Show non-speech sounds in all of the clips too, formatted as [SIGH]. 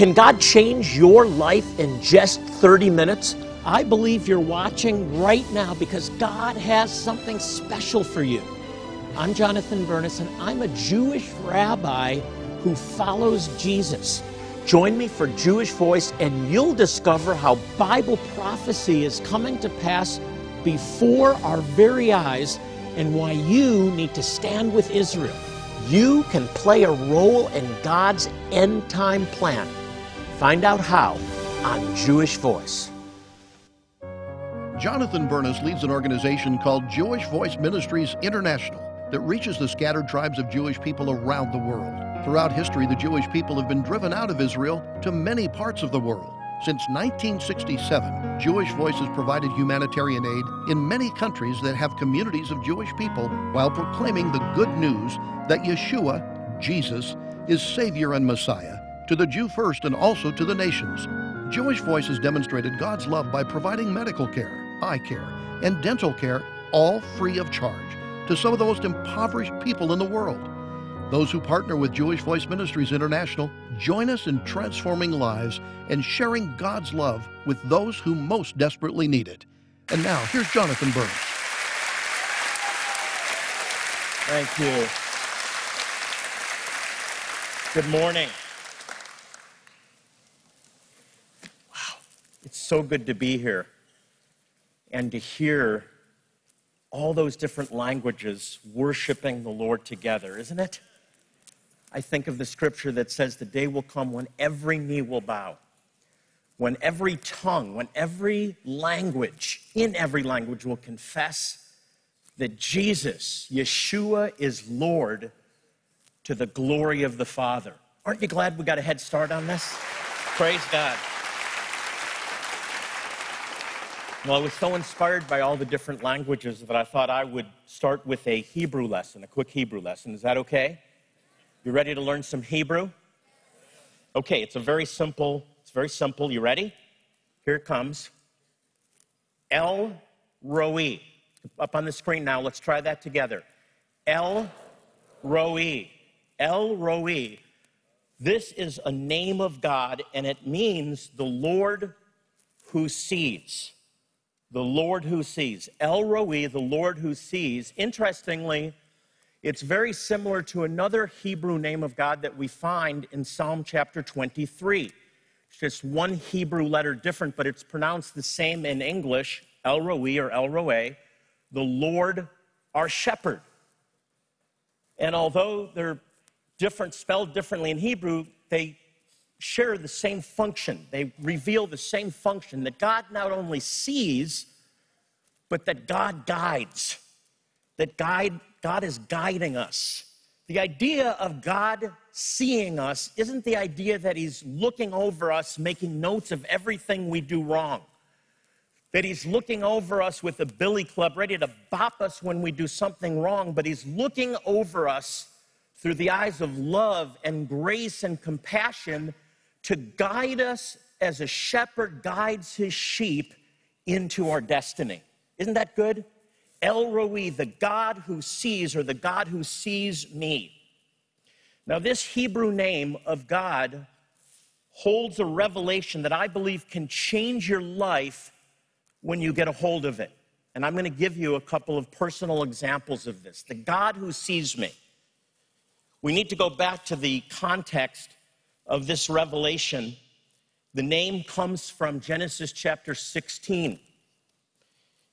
Can God change your life in just 30 minutes? I believe you're watching right now because God has something special for you. I'm Jonathan Bernis, and I'm a Jewish rabbi who follows Jesus. Join me for Jewish Voice, and you'll discover how Bible prophecy is coming to pass before our very eyes and why you need to stand with Israel. You can play a role in God's end time plan. Find out how on Jewish Voice. Jonathan Bernis leads an organization called Jewish Voice Ministries International that reaches the scattered tribes of Jewish people around the world. Throughout history, the Jewish people have been driven out of Israel to many parts of the world. Since 1967, Jewish Voice has provided humanitarian aid in many countries that have communities of Jewish people while proclaiming the good news that Yeshua, Jesus, is Savior and Messiah to the Jew first and also to the nations. Jewish Voices demonstrated God's love by providing medical care, eye care, and dental care, all free of charge, to some of the most impoverished people in the world. Those who partner with Jewish Voice Ministries International join us in transforming lives and sharing God's love with those who most desperately need it. And now, here's Jonathan Bernis. Thank you. Good morning. Wow, it's so good to be here and to hear all those different languages worshiping the Lord together, isn't it? I think of the scripture that says the day will come when every knee will bow, when every tongue, when every language, in every language, will confess that Jesus, Yeshua, is Lord to the glory of the Father. Aren't you glad we got a head start on this? Praise God. Well, I was so inspired by all the different languages that I thought I would start with a Hebrew lesson, a quick Hebrew lesson. Is that okay? You ready to learn some Hebrew? Okay, it's a very simple, it's very simple. You ready? Here it comes. El Roi. Up on the screen now, let's try that together. El Roi. El Roi. This is a name of God, and it means the Lord who sees. The Lord who sees. El Roi, the Lord who sees. Interestingly, it's very similar to another Hebrew name of God that we find in Psalm chapter 23. It's just one Hebrew letter different, but it's pronounced the same in English, El Roi or El Roe, the Lord our shepherd. And although they're different, spelled differently in Hebrew, they share the same function. They reveal the same function that God not only sees, but that God guides. That God God is guiding us. The idea of God seeing us isn't the idea that He's looking over us, making notes of everything we do wrong. That He's looking over us with a billy club, ready to bop us when we do something wrong, but He's looking over us through the eyes of love and grace and compassion to guide us as a shepherd guides his sheep into our destiny. Isn't that good? El Roi, the God who sees, or the God who sees me. Now, this Hebrew name of God holds a revelation that I believe can change your life when you get a hold of it. And I'm going to give you a couple of personal examples of this. The God who sees me. We need to go back to the context of this revelation. The name comes from Genesis chapter 16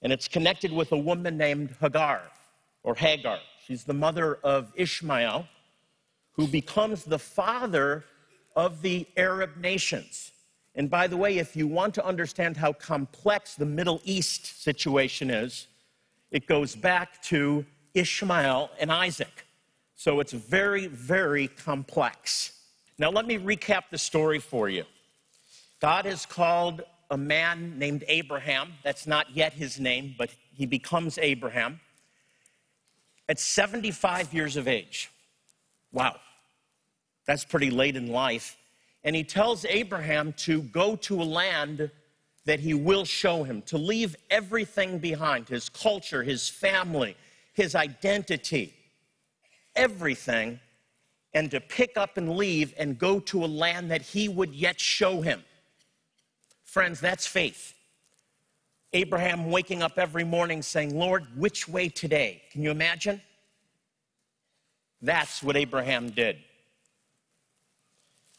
and it's connected with a woman named Hagar or Hagar. She's the mother of Ishmael, who becomes the father of the Arab nations. And by the way, if you want to understand how complex the Middle East situation is, it goes back to Ishmael and Isaac. So it's very, very complex. Now, let me recap the story for you. God has called a man named Abraham. That's not yet his name, but he becomes Abraham at 75 years of age. Wow, that's pretty late in life. And he tells Abraham to go to a land that he will show him, to leave everything behind his culture, his family, his identity, everything, and to pick up and leave and go to a land that he would yet show him. Friends, that's faith. Abraham waking up every morning saying, Lord, which way today? Can you imagine? That's what Abraham did.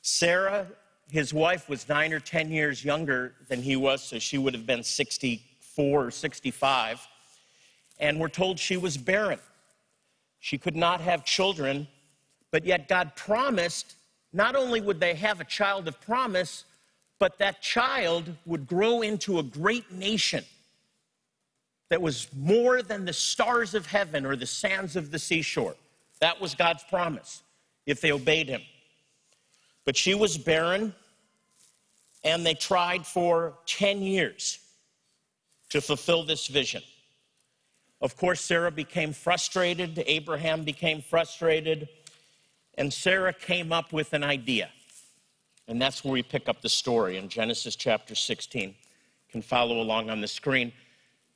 Sarah, his wife, was nine or 10 years younger than he was, so she would have been 64 or 65. And we're told she was barren. She could not have children, but yet God promised not only would they have a child of promise, but that child would grow into a great nation that was more than the stars of heaven or the sands of the seashore. That was God's promise if they obeyed him. But she was barren, and they tried for 10 years to fulfill this vision. Of course, Sarah became frustrated, Abraham became frustrated, and Sarah came up with an idea. And that's where we pick up the story in Genesis chapter 16. You can follow along on the screen.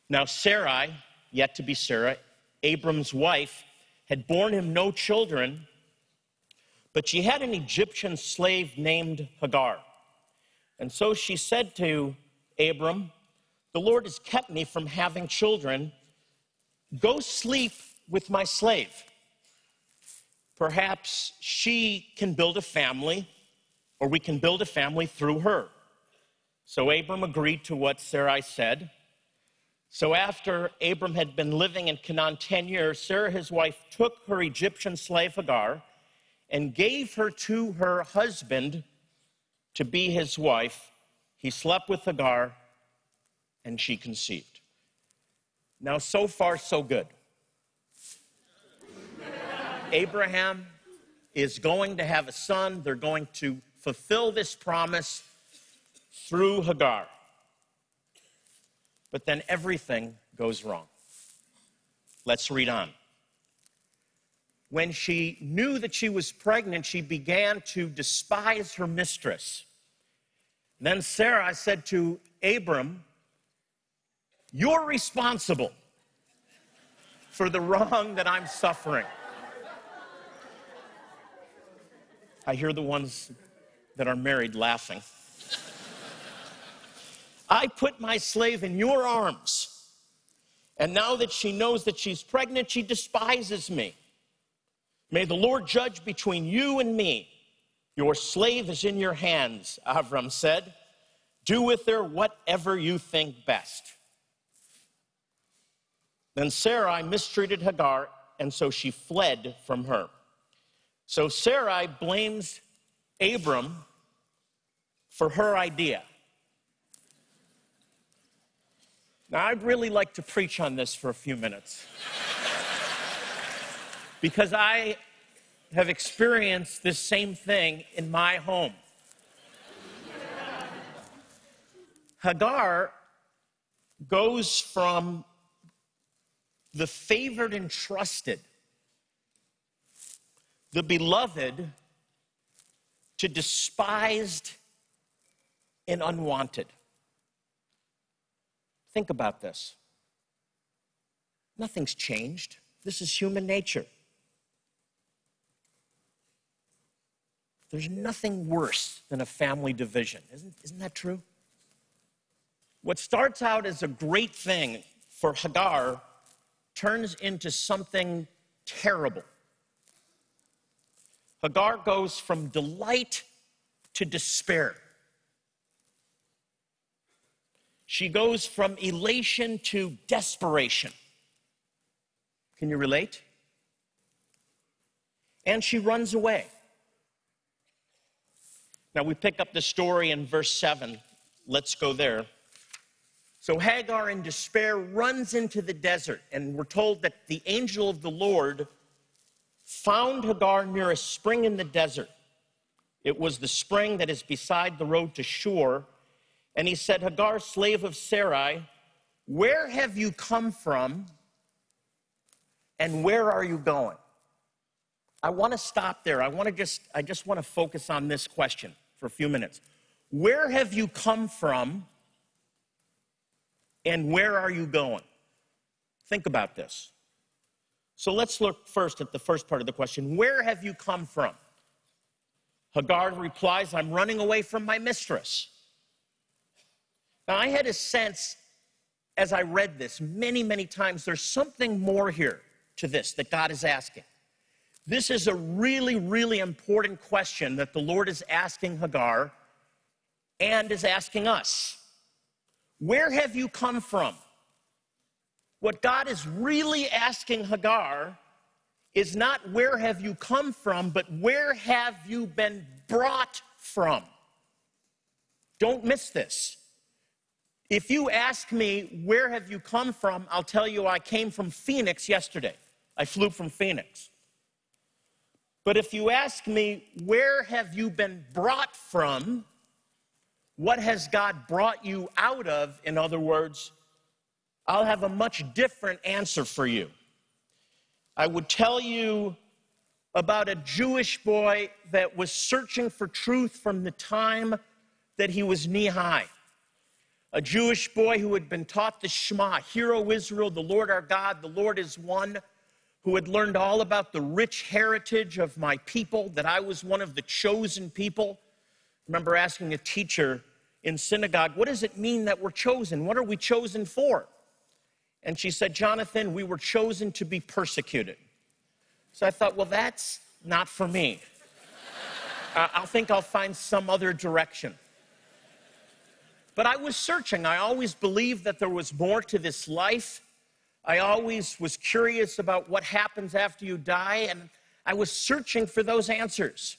Now, Sarai, yet to be Sarah, Abram's wife, had borne him no children, but she had an Egyptian slave named Hagar. And so she said to Abram, The Lord has kept me from having children. Go sleep with my slave. Perhaps she can build a family or we can build a family through her. So Abram agreed to what Sarai said. So after Abram had been living in Canaan 10 years, Sarah, his wife, took her Egyptian slave Hagar and gave her to her husband to be his wife. He slept with Hagar and she conceived. Now, so far, so good. Abraham is going to have a son. They're going to fulfill this promise through Hagar. But then everything goes wrong. Let's read on. When she knew that she was pregnant, she began to despise her mistress. Then Sarah said to Abram, You're responsible for the wrong that I'm suffering. I hear the ones that are married laughing. [LAUGHS] I put my slave in your arms. And now that she knows that she's pregnant, she despises me. May the Lord judge between you and me. Your slave is in your hands, Avram said. Do with her whatever you think best. Then Sarai mistreated Hagar, and so she fled from her. So Sarai blames Abram for her idea. Now, I'd really like to preach on this for a few minutes. because I have experienced this same thing in my home. Hagar goes from the favored and trusted, the beloved, to despised and unwanted. Think about this. Nothing's changed. This is human nature. There's nothing worse than a family division. Isn't, isn't that true? What starts out as a great thing for Hagar turns into something terrible. Hagar goes from delight to despair. She goes from elation to desperation. Can you relate? And she runs away. Now we pick up the story in verse 7. Let's go there. So Hagar, in despair, runs into the desert, and we're told that the angel of the Lord found Hagar near a spring in the desert. It was the spring that is beside the road to Shur. And he said, Hagar, slave of Sarai, where have you come from and where are you going? I want to stop there. I want to just I just want to focus on this question for a few minutes. Where have you come from and where are you going? Think about this. So let's look first at the first part of the question. Where have you come from? Hagar replies, I'm running away from my mistress. Now, I had a sense as I read this many, many times, there's something more here to this that God is asking. This is a really, really important question that the Lord is asking Hagar and is asking us. Where have you come from? What God is really asking Hagar is not where have you come from, but where have you been brought from? Don't miss this. If you ask me, where have you come from? I'll tell you, I came from Phoenix yesterday. I flew from Phoenix. But if you ask me, where have you been brought from? What has God brought you out of? In other words, I'll have a much different answer for you. I would tell you about a Jewish boy that was searching for truth from the time that he was knee high a Jewish boy who had been taught the Shema, Hear, O Israel, the Lord our God, the Lord is one, who had learned all about the rich heritage of my people, that I was one of the chosen people. I remember asking a teacher in synagogue, What does it mean that we're chosen? What are we chosen for? And she said, Jonathan, we were chosen to be persecuted. So I thought, Well, that's not for me. [LAUGHS] I think I'll find some other direction. But I was searching. I always believed that there was more to this life. I always was curious about what happens after you die, and I was searching for those answers.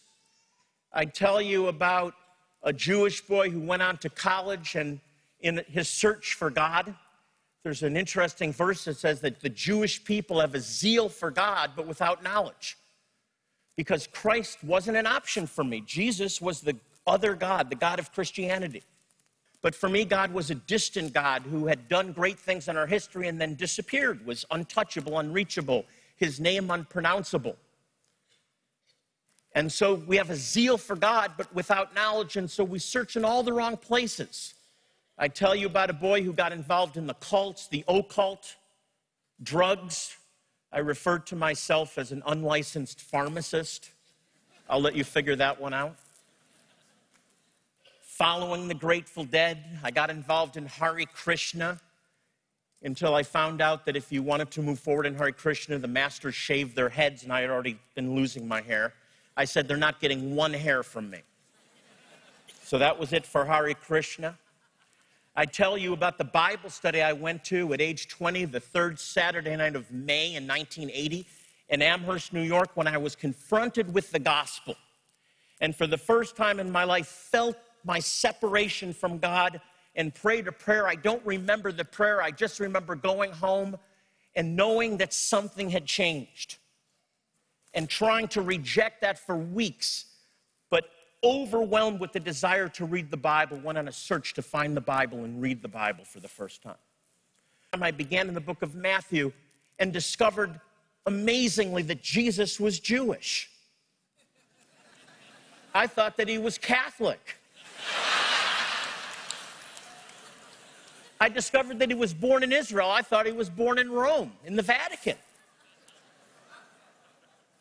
I tell you about a Jewish boy who went on to college and in his search for God, there's an interesting verse that says that the Jewish people have a zeal for God, but without knowledge. Because Christ wasn't an option for me. Jesus was the other God, the God of Christianity. But for me, God was a distant God who had done great things in our history and then disappeared, was untouchable, unreachable, his name unpronounceable. And so we have a zeal for God, but without knowledge, and so we search in all the wrong places. I tell you about a boy who got involved in the cults, the occult, drugs. I referred to myself as an unlicensed pharmacist. I'll let you figure that one out following the Grateful Dead. I got involved in Hare Krishna until I found out that if you wanted to move forward in Hare Krishna, the masters shaved their heads, and I had already been losing my hair. I said, They're not getting one hair from me. So that was it for Hare Krishna. I tell you about the Bible study I went to at age 20, the third Saturday night of May in 1980 in Amherst, New York, when I was confronted with the gospel. And for the first time in my life, felt my separation from God and prayed a prayer. I don't remember the prayer, I just remember going home and knowing that something had changed and trying to reject that for weeks, but overwhelmed with the desire to read the Bible, went on a search to find the Bible and read the Bible for the first time. I began in the book of Matthew and discovered amazingly that Jesus was Jewish. I thought that he was Catholic. I discovered that he was born in Israel. I thought he was born in Rome, in the Vatican.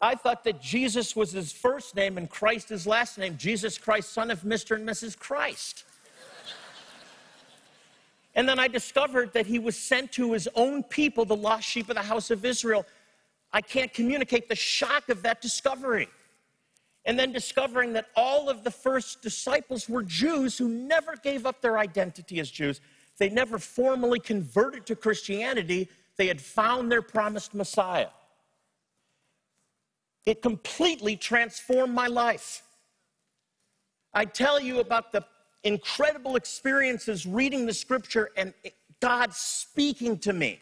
I thought that Jesus was his first name and Christ his last name, Jesus Christ, son of Mr. and Mrs. Christ. And then I discovered that he was sent to his own people, the lost sheep of the house of Israel. I can't communicate the shock of that discovery. And then discovering that all of the first disciples were Jews who never gave up their identity as Jews. They never formally converted to Christianity, they had found their promised Messiah. It completely transformed my life. I tell you about the incredible experiences reading the scripture and God speaking to me.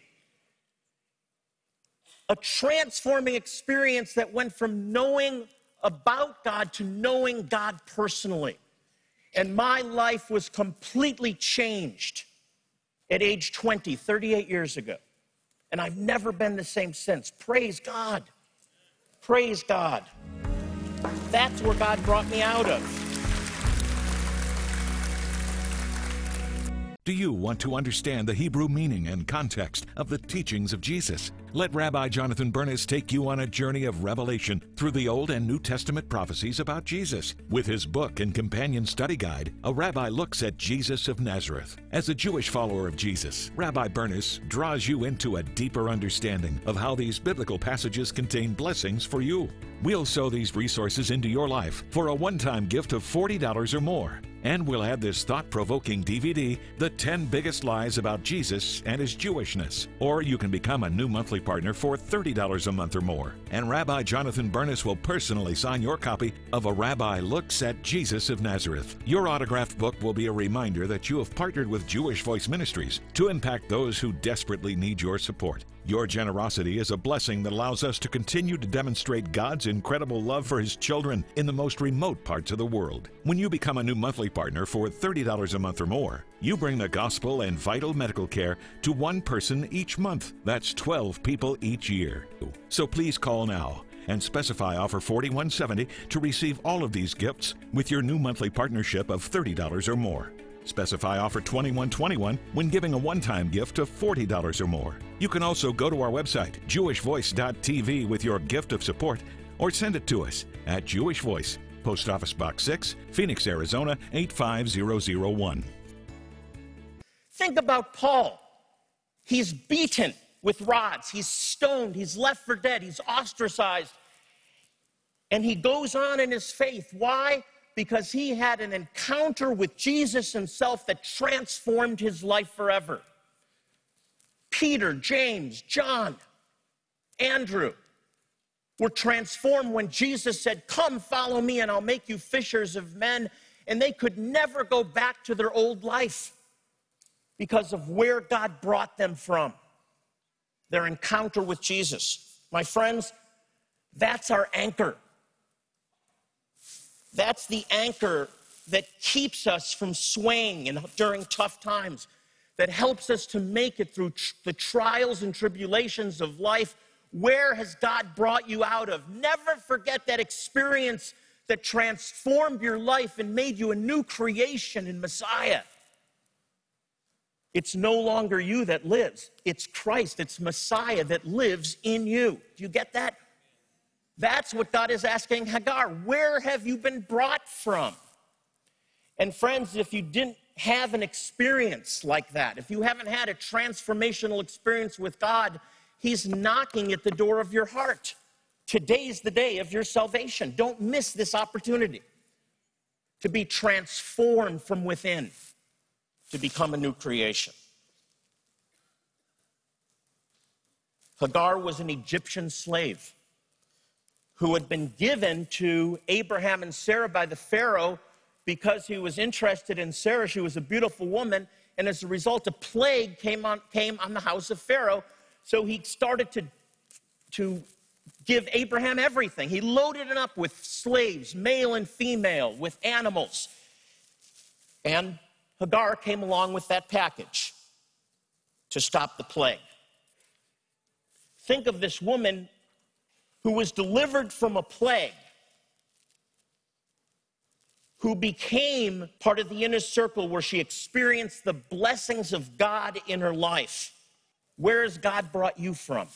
A transforming experience that went from knowing about God to knowing God personally. And my life was completely changed at age 20, 38 years ago. And I've never been the same since. Praise God. Praise God. That's where God brought me out of. Do you want to understand the Hebrew meaning and context of the teachings of Jesus? Let Rabbi Jonathan Bernis take you on a journey of revelation through the Old and New Testament prophecies about Jesus. With his book and companion study guide, a rabbi looks at Jesus of Nazareth. As a Jewish follower of Jesus, Rabbi Bernis draws you into a deeper understanding of how these biblical passages contain blessings for you. We'll sow these resources into your life for a one time gift of $40 or more. And we'll add this thought provoking DVD, The 10 Biggest Lies About Jesus and His Jewishness. Or you can become a new monthly partner for $30 a month or more. And Rabbi Jonathan Bernis will personally sign your copy of A Rabbi Looks at Jesus of Nazareth. Your autographed book will be a reminder that you have partnered with Jewish Voice Ministries to impact those who desperately need your support. Your generosity is a blessing that allows us to continue to demonstrate God's incredible love for His children in the most remote parts of the world. When you become a new monthly partner for $30 a month or more, you bring the gospel and vital medical care to one person each month. That's 12 people each year. So please call now and specify offer 4170 to receive all of these gifts with your new monthly partnership of $30 or more. Specify offer 2121 when giving a one time gift of $40 or more. You can also go to our website, jewishvoice.tv, with your gift of support or send it to us at Jewish Voice, Post Office Box 6, Phoenix, Arizona 85001. Think about Paul. He's beaten with rods, he's stoned, he's left for dead, he's ostracized. And he goes on in his faith. Why? Because he had an encounter with Jesus himself that transformed his life forever. Peter, James, John, Andrew were transformed when Jesus said, Come, follow me, and I'll make you fishers of men. And they could never go back to their old life because of where God brought them from their encounter with Jesus. My friends, that's our anchor. That's the anchor that keeps us from swaying in, during tough times, that helps us to make it through tr- the trials and tribulations of life. Where has God brought you out of? Never forget that experience that transformed your life and made you a new creation in Messiah. It's no longer you that lives, it's Christ, it's Messiah that lives in you. Do you get that? That's what God is asking Hagar. Where have you been brought from? And friends, if you didn't have an experience like that, if you haven't had a transformational experience with God, He's knocking at the door of your heart. Today's the day of your salvation. Don't miss this opportunity to be transformed from within, to become a new creation. Hagar was an Egyptian slave who had been given to Abraham and Sarah by the Pharaoh because he was interested in Sarah. She was a beautiful woman. And as a result, a plague came on, came on the house of Pharaoh. So he started to, to give Abraham everything. He loaded it up with slaves, male and female, with animals. And Hagar came along with that package to stop the plague. Think of this woman who was delivered from a plague, who became part of the inner circle where she experienced the blessings of God in her life. Where has God brought you from?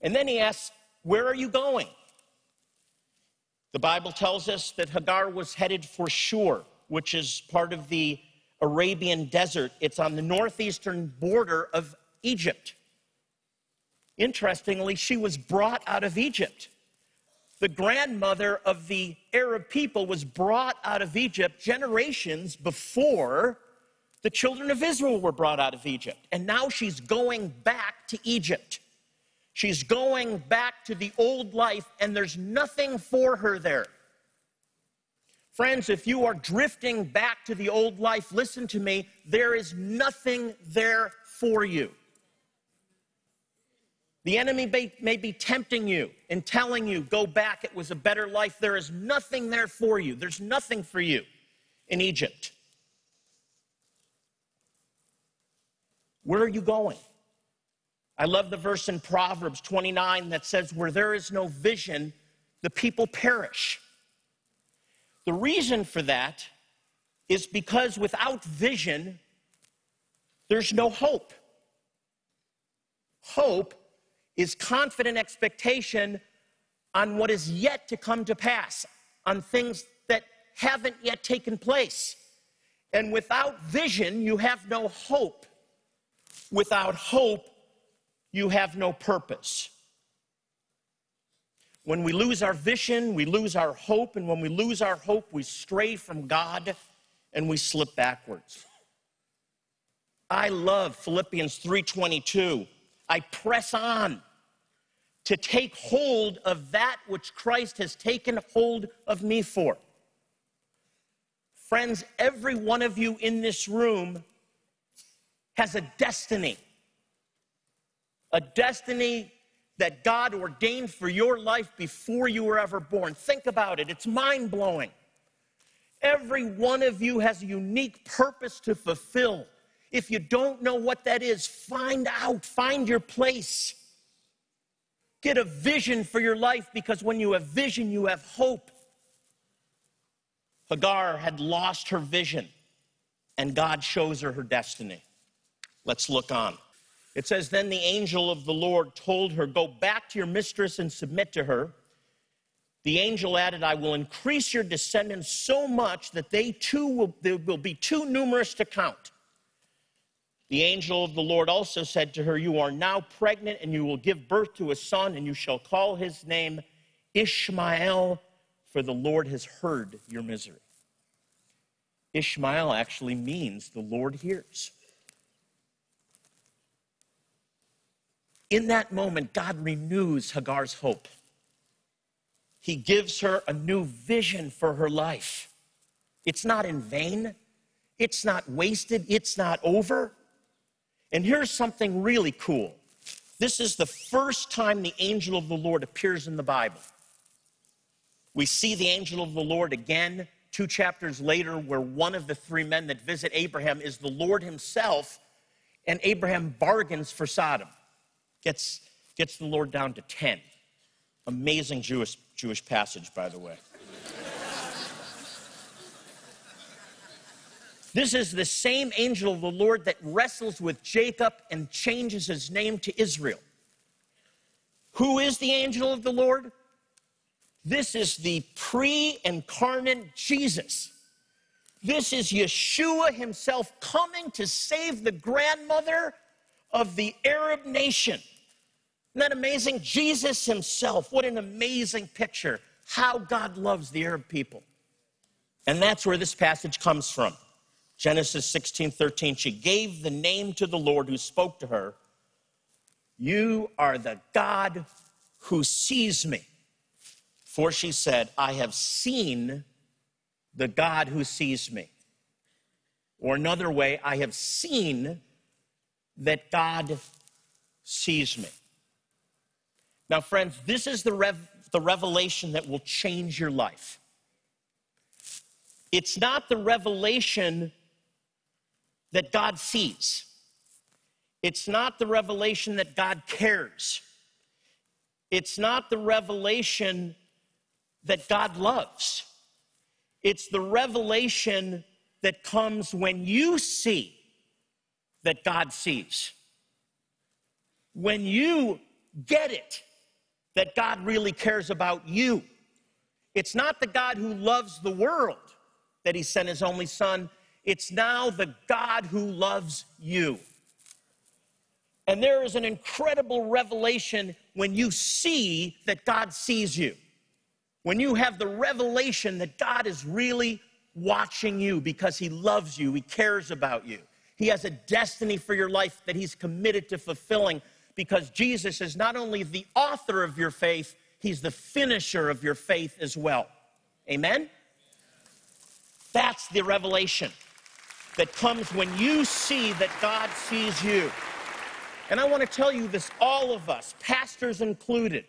And then he asks, Where are you going? The Bible tells us that Hagar was headed for Shur, which is part of the Arabian desert. It's on the northeastern border of Egypt. Interestingly, she was brought out of Egypt. The grandmother of the Arab people was brought out of Egypt generations before the children of Israel were brought out of Egypt. And now she's going back to Egypt. She's going back to the old life, and there's nothing for her there. Friends, if you are drifting back to the old life, listen to me, there is nothing there for you. The enemy may, may, be tempting you and telling you, go back, it was a better life. There is nothing there for you. There's nothing for you in Egypt. Where are you going? I love the verse in Proverbs 29 that says, Where there is no vision, the people perish. The reason for that is because without vision, there's no hope. Hope is confident expectation on what is yet to come to pass, on things that haven't yet taken place. And without vision, you have no hope. Without hope, you have no purpose. When we lose our vision, we lose our hope, and when we lose our hope, we stray from God and we slip backwards. I love Philippians 3:22. I press on to take hold of that which Christ has taken hold of me for. Friends, every one of you in this room has a destiny. A destiny that God ordained for your life before you were ever born. Think about it, it's mind blowing. Every one of you has a unique purpose to fulfill. If you don't know what that is, find out, find your place. Get a vision for your life because when you have vision, you have hope. Hagar had lost her vision, and God shows her her destiny. Let's look on. It says, Then the angel of the Lord told her, Go back to your mistress and submit to her. The angel added, I will increase your descendants so much that they too will, they will be too numerous to count. The angel of the Lord also said to her, You are now pregnant, and you will give birth to a son, and you shall call his name Ishmael, for the Lord has heard your misery. Ishmael actually means the Lord hears. In that moment, God renews Hagar's hope. He gives her a new vision for her life. It's not in vain, it's not wasted, it's not over. And here's something really cool this is the first time the angel of the Lord appears in the Bible. We see the angel of the Lord again two chapters later, where one of the three men that visit Abraham is the Lord himself, and Abraham bargains for Sodom gets, gets the Lord down to 10. Amazing Jewish, Jewish passage, by the way. This is the same angel of the Lord that wrestles with Jacob and changes his name to Israel. Who is the angel of the Lord? This is the pre incarnate Jesus. This is Yeshua himself coming to save the grandmother of the Arab nation. Isn't that amazing? Jesus himself, what an amazing picture. How God loves the Arab people. And that's where this passage comes from. Genesis 16 13. She gave the name to the Lord who spoke to her You are the God who sees me. For she said, I have seen the God who sees me. Or another way, I have seen that God sees me. Now, friends, this is the, rev- the revelation that will change your life. It's not the revelation that God sees, it's not the revelation that God cares, it's not the revelation that God loves. It's the revelation that comes when you see that God sees. When you get it that God really cares about you. It's not the God who loves the world that he sent his only son, it's now the God who loves you. And there is an incredible revelation when you see that God sees you. When you have the revelation that God is really watching you because he loves you, he cares about you. He has a destiny for your life that he's committed to fulfilling because Jesus is not only the author of your faith, he's the finisher of your faith as well. Amen? That's the revelation that comes when you see that God sees you. And I want to tell you this, all of us, pastors included,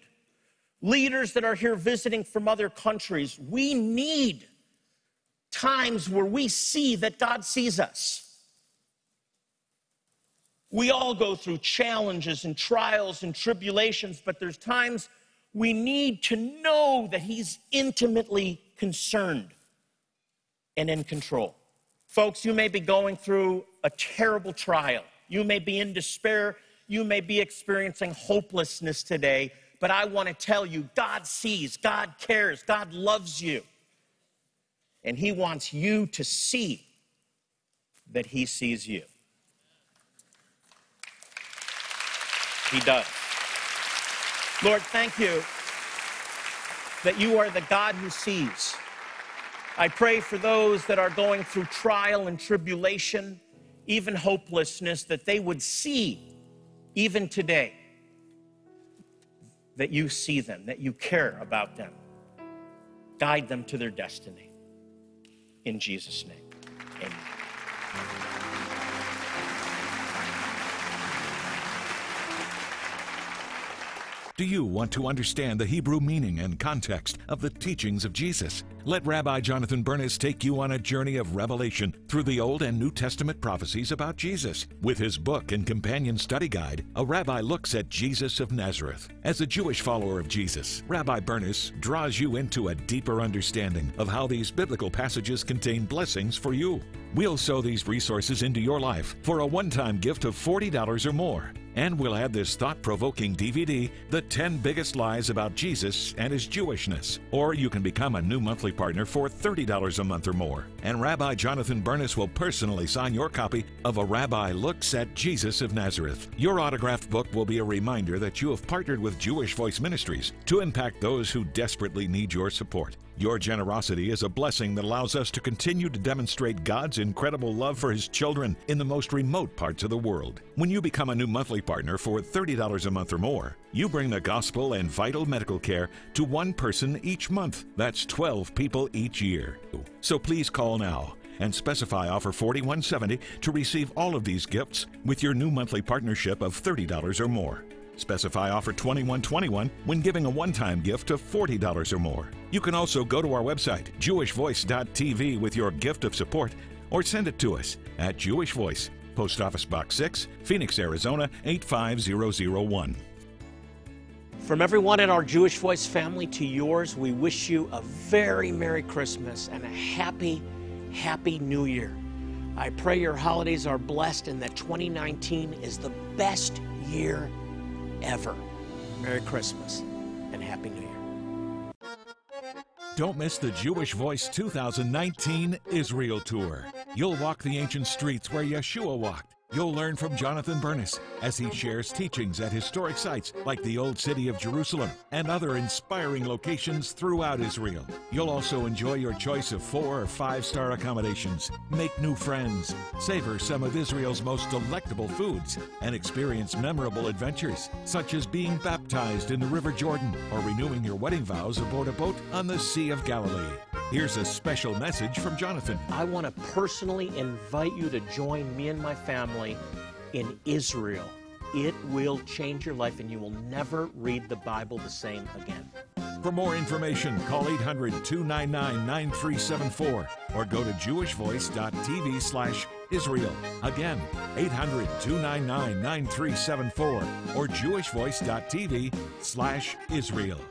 leaders that are here visiting from other countries, we need times where we see that God sees us. We all go through challenges and trials and tribulations, but there's times we need to know that He's intimately concerned and in control. Folks, you may be going through a terrible trial. You may be in despair. You may be experiencing hopelessness today, but I want to tell you God sees, God cares, God loves you. And He wants you to see that He sees you. He does. Lord, thank you that you are the God who sees. I pray for those that are going through trial and tribulation, even hopelessness, that they would see, even today, that you see them, that you care about them. Guide them to their destiny. In Jesus' name, amen. Do you want to understand the Hebrew meaning and context of the teachings of Jesus? Let Rabbi Jonathan Bernis take you on a journey of revelation through the Old and New Testament prophecies about Jesus. With his book and companion study guide, a rabbi looks at Jesus of Nazareth. As a Jewish follower of Jesus, Rabbi Bernis draws you into a deeper understanding of how these biblical passages contain blessings for you. We'll sow these resources into your life for a one time gift of $40 or more. And we'll add this thought provoking DVD, The 10 Biggest Lies About Jesus and His Jewishness. Or you can become a new monthly partner for $30 a month or more. And Rabbi Jonathan Bernis will personally sign your copy of A Rabbi Looks at Jesus of Nazareth. Your autographed book will be a reminder that you have partnered with Jewish Voice Ministries to impact those who desperately need your support. Your generosity is a blessing that allows us to continue to demonstrate God's incredible love for His children in the most remote parts of the world. When you become a new monthly partner for $30 a month or more, you bring the gospel and vital medical care to one person each month. That's 12 people each year. So please call now and specify offer 4170 to receive all of these gifts with your new monthly partnership of $30 or more. Specify offer 2121 when giving a one time gift of $40 or more. You can also go to our website, jewishvoice.tv, with your gift of support or send it to us at Jewish Voice, Post Office Box 6, Phoenix, Arizona 85001. From everyone in our Jewish Voice family to yours, we wish you a very Merry Christmas and a happy, happy New Year. I pray your holidays are blessed and that 2019 is the best year ever. Merry Christmas and Happy New Year. Don't miss the Jewish Voice 2019 Israel Tour. You'll walk the ancient streets where Yeshua walked. You'll learn from Jonathan Bernis as he shares teachings at historic sites like the Old City of Jerusalem and other inspiring locations throughout Israel. You'll also enjoy your choice of four or five star accommodations, make new friends, savor some of Israel's most delectable foods, and experience memorable adventures such as being baptized in the River Jordan or renewing your wedding vows aboard a boat on the Sea of Galilee. Here's a special message from Jonathan. I want to personally invite you to join me and my family in Israel. It will change your life and you will never read the Bible the same again. For more information, call 800 299 9374 or go to jewishvoice.tv slash Israel. Again, 800 299 9374 or jewishvoice.tv slash Israel.